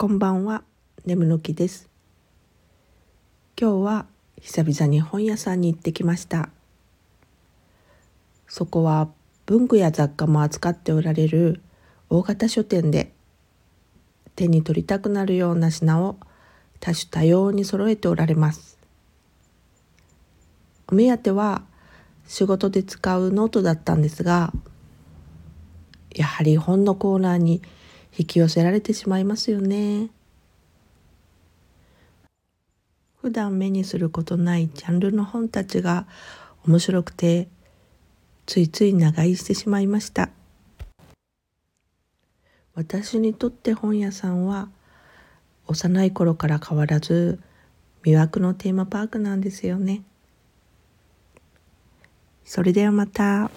こんばんは、眠の木です。今日は久々に本屋さんに行ってきました。そこは文具や雑貨も扱っておられる大型書店で手に取りたくなるような品を多種多様に揃えておられます。お目当ては仕事で使うノートだったんですが、やはり本のコーナーに引き寄せられてしまいますよね。普段目にすることないジャンルの本たちが面白くてついつい長居してしまいました私にとって本屋さんは幼い頃から変わらず魅惑のテーマパークなんですよねそれではまた。